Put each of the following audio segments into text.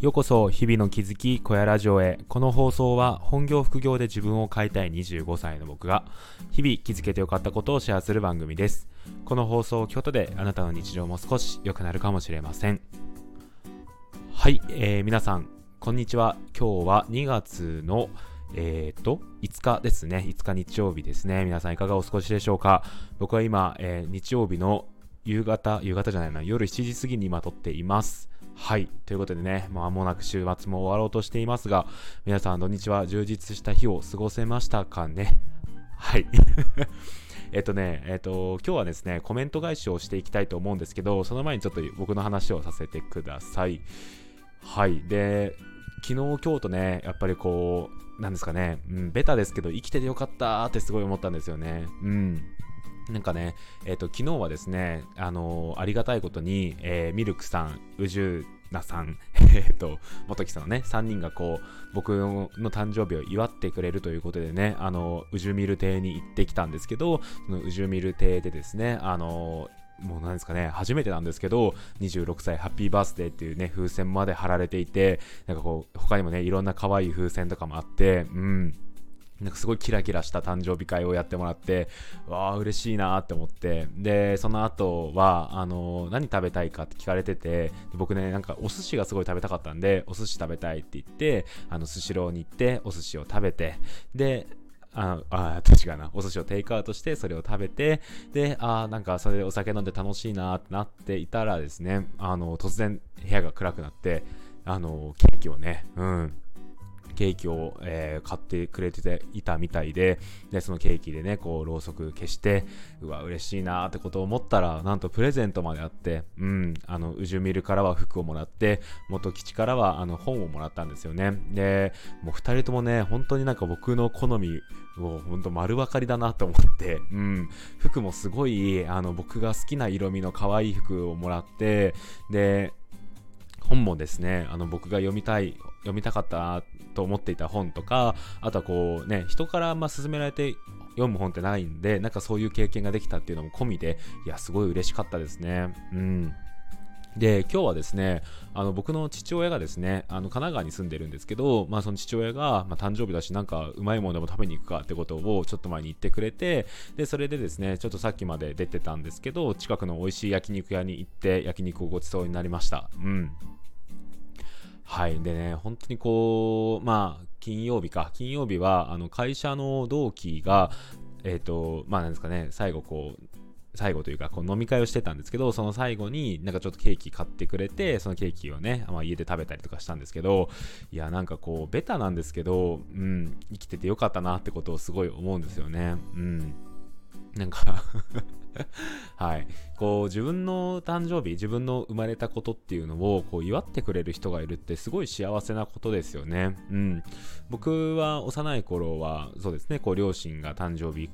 ようこそ日々の気づき小屋ラジオへこの放送は本業副業で自分を変えたい25歳の僕が日々気づけてよかったことをシェアする番組ですこの放送を京都であなたの日常も少し良くなるかもしれませんはい、えー、皆さんこんにちは今日は2月のえー、と、5日ですね。5日日曜日ですね。皆さんいかがお過ごしでしょうか？僕は今、えー、日曜日の夕方、夕方じゃないな、夜7時過ぎに今撮っています。はい。ということでね、まもなく週末も終わろうとしていますが、皆さん土日は充実した日を過ごせましたかね？はい。えっとね、えっと、今日はですね、コメント返しをしていきたいと思うんですけど、その前にちょっと僕の話をさせてください。はい。で、昨日、今日とね、やっぱりこう、なんですかね、うん、ベタですけど、生きててよかったってすごい思ったんですよね。うん。なんかね、えっ、ー、と、昨日はですね、あのー、ありがたいことに、えー、ミルクさん、宇宙なさん、えっと、元木さんのね、3人がこう、僕の誕生日を祝ってくれるということでね、あの、宇宙ミル亭に行ってきたんですけど、その宇宙ミル亭でですね、あの、もうなんですかね、初めてなんですけど、26歳ハッピーバースデーっていうね、風船まで貼られていて、なんかこう、他にもね、いろんな可愛い風船とかもあって、うん、なんかすごいキラキラした誕生日会をやってもらって、わあ、嬉しいなって思って、で、その後は、あの何食べたいかって聞かれてて、僕ね、なんかお寿司がすごい食べたかったんで、お寿司食べたいって言って、あの、スシローに行って、お寿司を食べて、で、ああ、確かな。お寿司をテイクアウトして、それを食べて、で、あなんかそれでお酒飲んで楽しいなってなっていたらですね、あの、突然部屋が暗くなって、あの、ケーキをね、うん、ケーキを、えー、買ってくれてていたみたいで、で、そのケーキでね、こう、ろうそく消して、うわ、嬉しいなーってことを思ったら、なんとプレゼントまであって、うん、あの、うじゅみるからは服をもらって、元吉からは、あの、本をもらったんですよね。で、もう二人ともね、本当になんか僕の好みを、ほんと丸分かりだなと思って、うん、服もすごい、あの、僕が好きな色味の可愛い服をもらって、で、本もですね、あの僕が読みたい、読みたかったと思っていた本とか、あとはこうね、人からま勧められて読む本ってないんで、なんかそういう経験ができたっていうのも込みで、いや、すごい嬉しかったですね。うん。で、今日はですね、あの僕の父親がですね、あの神奈川に住んでるんですけど、まあその父親が、まあ、誕生日だし、なんかうまいものでも食べに行くかってことをちょっと前に言ってくれて、で、それでですね、ちょっとさっきまで出てたんですけど、近くの美味しい焼肉屋に行って焼肉をごちそうになりました。うん。はい。でね、本当にこう、まあ、金曜日か。金曜日は、あの、会社の同期が、えっ、ー、と、まあ、なんですかね、最後こう、最後というか、こう飲み会をしてたんですけど、その最後になんかちょっとケーキ買ってくれて、そのケーキをね、まあ、家で食べたりとかしたんですけど、いや、なんかこう、ベタなんですけど、うん、生きててよかったなってことをすごい思うんですよね。うん。なんか はい。こう、自分の誕生日、自分の生まれたことっていうのを、こう、祝ってくれる人がいるってすごい幸せなことですよね。うん。僕は幼い頃は、そうですね、こう、両親が誕生日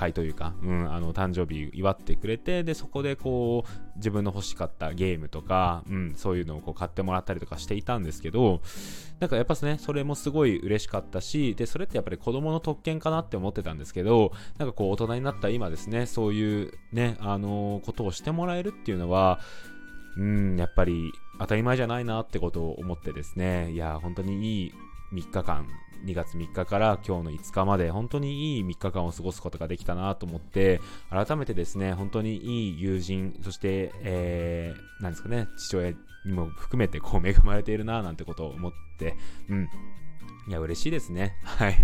会というか、うん、あの誕生日祝ってくれてでそこでこう自分の欲しかったゲームとか、うん、そういうのをこう買ってもらったりとかしていたんですけどなんかやっぱねそれもすごい嬉しかったしでそれってやっぱり子供の特権かなって思ってたんですけどなんかこう大人になった今ですねそういうねあのー、ことをしてもらえるっていうのはうんやっぱり当たり前じゃないなってことを思ってですねいや本当にいい3日間2月3日から今日の5日まで本当にいい3日間を過ごすことができたなと思って改めてですね本当にいい友人そして、えー、なんですかね父親にも含めてこう恵まれているななんてことを思ってうん。いや嬉しいですね。はい。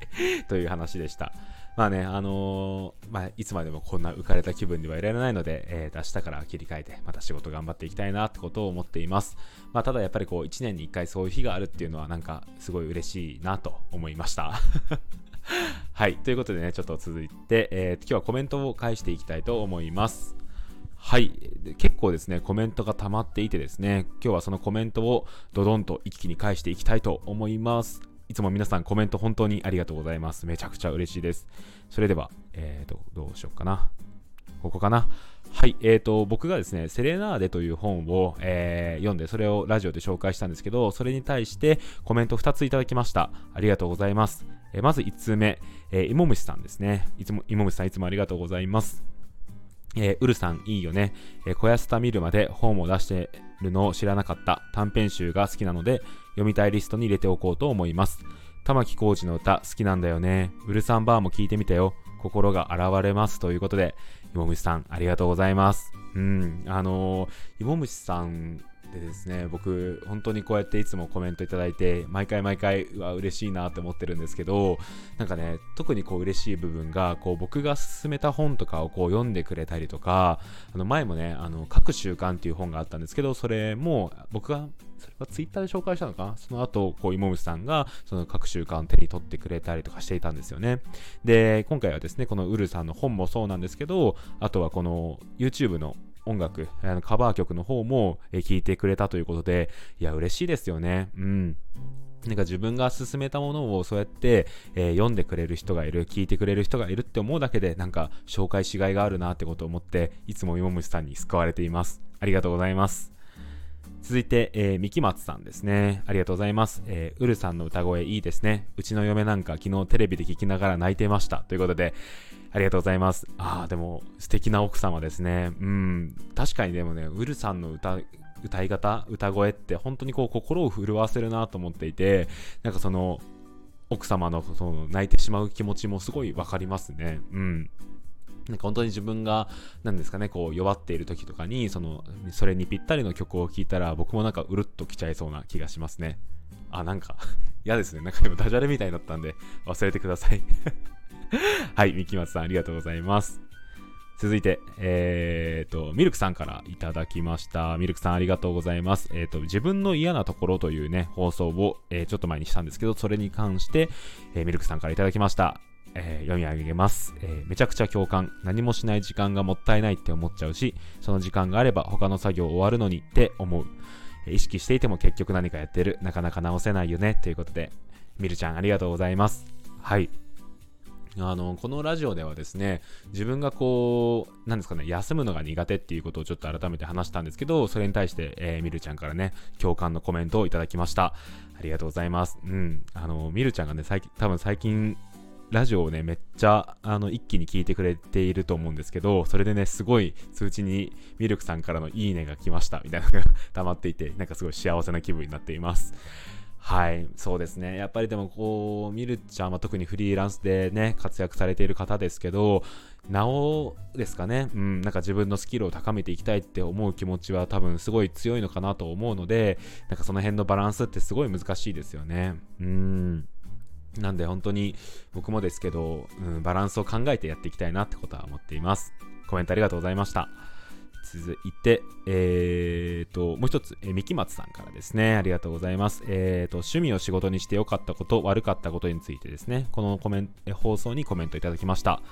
という話でした。まあね、あのー、まあ、いつまでもこんな浮かれた気分ではいられないので、えー、明日から切り替えて、また仕事頑張っていきたいなってことを思っています。まあ、ただやっぱりこう、1年に1回そういう日があるっていうのは、なんか、すごい嬉しいなと思いました。はい。ということでね、ちょっと続いて、えー、今日はコメントを返していきたいと思います。はい。結構ですね、コメントが溜まっていてですね、今日はそのコメントをドドンと一気に返していきたいと思います。いつも皆さんコメント本当にありがとうございます。めちゃくちゃ嬉しいです。それでは、えーと、どうしようかな。ここかな。はい、えーと、僕がですね、セレナーデという本を、えー、読んで、それをラジオで紹介したんですけど、それに対してコメント2ついただきました。ありがとうございます。えー、まず1通目、えー、芋虫さんですね。いつも、芋虫さんいつもありがとうございます。えー、ウルさんいいよね。えー、小安田見るまで本を出してるのを知らなかった短編集が好きなので、読みたいリストに入れておこうと思います。玉置浩二の歌好きなんだよね。ウルさんバーも聞いてみたよ。心が現れます。ということで、芋虫さんありがとうございます。うん、あのー、芋虫さんでですね、僕、本当にこうやっていつもコメントいただいて、毎回毎回、うわ、嬉しいなって思ってるんですけど、なんかね、特にこう嬉しい部分が、こう僕が勧めた本とかをこう読んでくれたりとか、あの前もね、あの、各習慣っていう本があったんですけど、それも僕がそれはツイッターで紹介したのかな？その後、こう、芋虫さんが、その各習慣を手に取ってくれたりとかしていたんですよね。で、今回はですね、このウルさんの本もそうなんですけど、あとはこの YouTube の音楽、あのカバー曲の方も聴いてくれたということで、いや、嬉しいですよね。うん。なんか自分が進めたものをそうやって、えー、読んでくれる人がいる、聞いてくれる人がいるって思うだけで、なんか紹介しがいがあるなってことを思って、いつも芋虫さんに救われています。ありがとうございます。続いて、えー、三木松さんですね。ありがとうございます。えー、ウルさんの歌声いいですね。うちの嫁なんか昨日テレビで聞きながら泣いてました。ということで、ありがとうございます。ああ、でも素敵な奥様ですね。うん。確かにでもね、ウルさんの歌、歌い方、歌声って本当にこう心を震わせるなと思っていて、なんかその、奥様のその泣いてしまう気持ちもすごいわかりますね。うん。なんか本当に自分が、なんですかね、こう弱っている時とかに、その、それにぴったりの曲を聴いたら、僕もなんかうるっときちゃいそうな気がしますね。あ、なんか 嫌ですね。なんか今ダジャレみたいだったんで、忘れてください はい、三木松さんありがとうございます。続いて、えーと、ミルクさんからいただきました。ミルクさんありがとうございます。えーと、自分の嫌なところというね、放送を、えー、ちょっと前にしたんですけど、それに関して、えー、ミルクさんからいただきました。えー、読み上げます、えー、めちゃくちゃ共感。何もしない時間がもったいないって思っちゃうし、その時間があれば他の作業終わるのにって思うえ。意識していても結局何かやってる。なかなか直せないよね。ということで、みるちゃんありがとうございます。はい。あの、このラジオではですね、自分がこう、なんですかね、休むのが苦手っていうことをちょっと改めて話したんですけど、それに対して、えー、みるちゃんからね、共感のコメントをいただきました。ありがとうございます。うん。あの、みるちゃんがね、最近、多分最近、ラジオをね、めっちゃ、あの、一気に聞いてくれていると思うんですけど、それでね、すごい通知にミルクさんからのいいねが来ました、みたいなのが 溜まっていて、なんかすごい幸せな気分になっています。はい、そうですね。やっぱりでもこう、ミルちゃんは特にフリーランスでね、活躍されている方ですけど、なおですかね、うん、なんか自分のスキルを高めていきたいって思う気持ちは多分すごい強いのかなと思うので、なんかその辺のバランスってすごい難しいですよね。うん。なんで本当に僕もですけど、うん、バランスを考えてやっていきたいなってことは思っています。コメントありがとうございました。続いて、えーと、もう一つ、えー、三木松さんからですね。ありがとうございます。えーと、趣味を仕事にして良かったこと、悪かったことについてですね、このコメント、放送にコメントいただきました。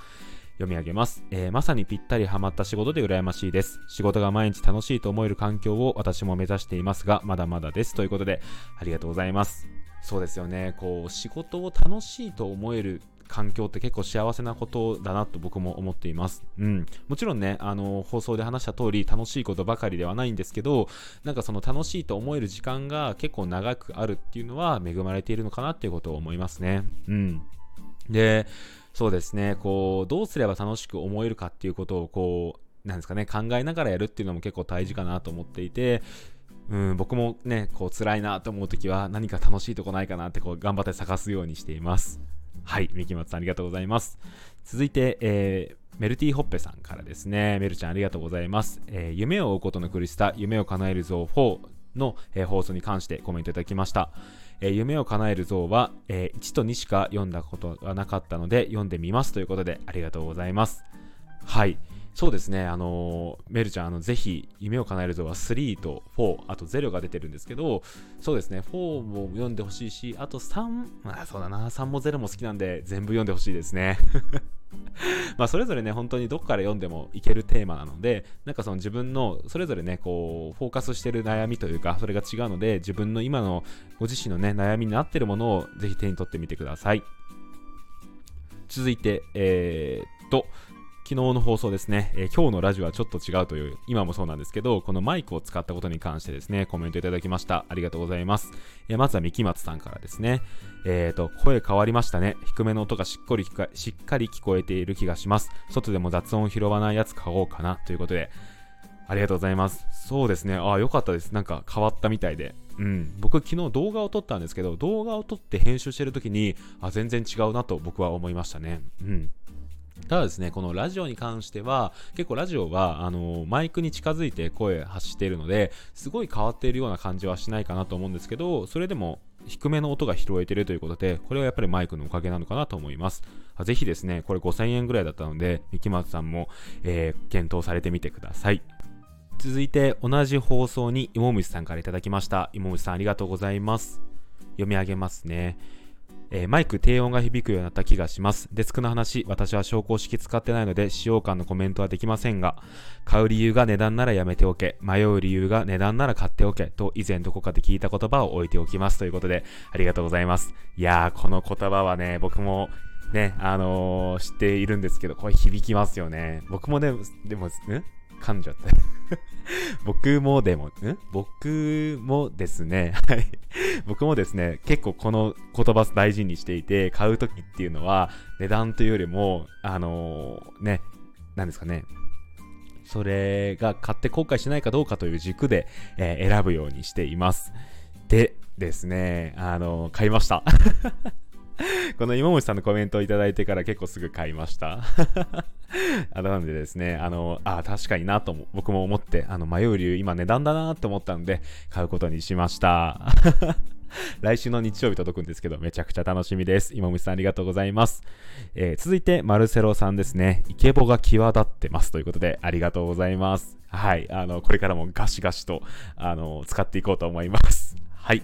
読み上げます、えー、まさにぴったりハマった仕事で羨ましいです。仕事が毎日楽しいと思える環境を私も目指していますが、まだまだです。ということで、ありがとうございます。そうですよね。こう、仕事を楽しいと思える環境って結構幸せなことだなと僕も思っています。うん。もちろんね、あの、放送で話した通り楽しいことばかりではないんですけど、なんかその楽しいと思える時間が結構長くあるっていうのは恵まれているのかなっていうことを思いますね。うん。で、そうですね、こう、どうすれば楽しく思えるかっていうことをこう、なんですかね、考えながらやるっていうのも結構大事かなと思っていて、うん、僕もね、こう辛いなと思うときは何か楽しいとこないかなってこう頑張って探すようにしています。はい、三木松さんありがとうございます。続いて、えー、メルティーホッペさんからですね、メルちゃんありがとうございます。えー、夢を追うことの苦しさ、夢を叶える像4の、えー、放送に関してコメントいただきました。えー、夢を叶える像は、えー、1と2しか読んだことがなかったので読んでみますということでありがとうございます。はい。そうですね、あのメルちゃん、あのぜひ、夢を叶えるぞは3と4、あと0が出てるんですけど、そうですね、4も読んでほしいし、あと3、まあそうだな、3も0も好きなんで、全部読んでほしいですね。まあそれぞれね、本当にどこから読んでもいけるテーマなので、なんかその自分のそれぞれね、こう、フォーカスしてる悩みというか、それが違うので、自分の今のご自身のね、悩みになってるものをぜひ手に取ってみてください。続いて、えー、っと、昨日の放送ですね、えー、今日のラジオはちょっと違うという、今もそうなんですけど、このマイクを使ったことに関してですね、コメントいただきました。ありがとうございます。えー、まずは三木松さんからですね、えっ、ー、と、声変わりましたね。低めの音がしっかりしっかり聞こえている気がします。外でも雑音拾わないやつ買おうかな、ということで、ありがとうございます。そうですね。ああ、よかったです。なんか変わったみたいで。うん。僕、昨日動画を撮ったんですけど、動画を撮って編集してる時に、あ、全然違うなと僕は思いましたね。うん。ただですね、このラジオに関しては、結構ラジオは、あの、マイクに近づいて声発しているので、すごい変わっているような感じはしないかなと思うんですけど、それでも、低めの音が拾えているということで、これはやっぱりマイクのおかげなのかなと思います。ぜひですね、これ5000円ぐらいだったので、三木松さんも、えー、検討されてみてください。続いて、同じ放送に芋虫さんから頂きました。芋虫さんありがとうございます。読み上げますね。えー、マイク低音が響くようになった気がします。デスクの話、私は昇降式使ってないので使用感のコメントはできませんが、買う理由が値段ならやめておけ、迷う理由が値段なら買っておけと以前どこかで聞いた言葉を置いておきますということで、ありがとうございます。いやー、この言葉はね、僕もね、あのー、知っているんですけど、これ響きますよね。僕もね、でも、ん？噛んじゃった。僕もでも、ん？僕もですね、はい。僕もですね、結構この言葉大事にしていて、買うときっていうのは、値段というよりも、あのー、ね、何ですかね、それが買って後悔しないかどうかという軸で、えー、選ぶようにしています。でですね、あのー、買いました。この今森さんのコメントをいただいてから結構すぐ買いました。あなのでですね、あの、あ、確かになと僕も思って、あの、迷う理由、今値段だなって思ったので、買うことにしました。来週の日曜日届くんですけど、めちゃくちゃ楽しみです。今虫さんありがとうございます。えー、続いて、マルセロさんですね。イケボが際立ってますということで、ありがとうございます。はい。あの、これからもガシガシと、あの、使っていこうと思います。はい。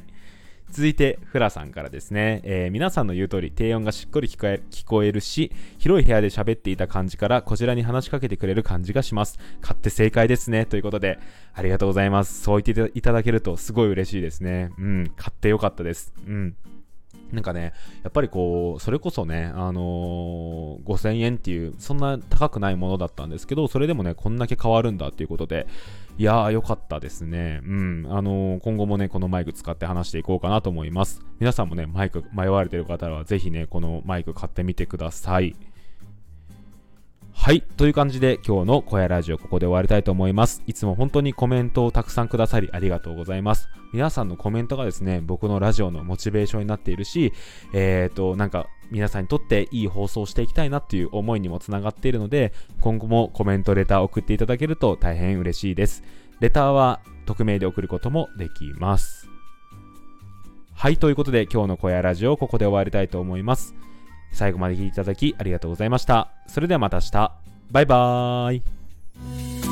続いて、フラさんからですね、えー、皆さんの言う通り、低音がしっかり聞こえ聞こえるし、広い部屋で喋っていた感じから、こちらに話しかけてくれる感じがします。買って正解ですね。ということで、ありがとうございます。そう言っていただけると、すごい嬉しいですね。うん、買ってよかったです。うん。なんかね、やっぱりこう、それこそね、あのー、5000円っていう、そんな高くないものだったんですけど、それでもね、こんだけ変わるんだっていうことで、いやー、よかったですね。うん。あのー、今後もね、このマイク使って話していこうかなと思います。皆さんもね、マイク迷われてる方は、ぜひね、このマイク買ってみてください。はい。という感じで今日の小屋ラジオここで終わりたいと思います。いつも本当にコメントをたくさんくださりありがとうございます。皆さんのコメントがですね、僕のラジオのモチベーションになっているし、えっ、ー、と、なんか皆さんにとっていい放送をしていきたいなっていう思いにもつながっているので、今後もコメント、レター送っていただけると大変嬉しいです。レターは匿名で送ることもできます。はい。ということで今日の小屋ラジオここで終わりたいと思います。最後まで聞いていただきありがとうございました。それではまた明日。バイバーイ。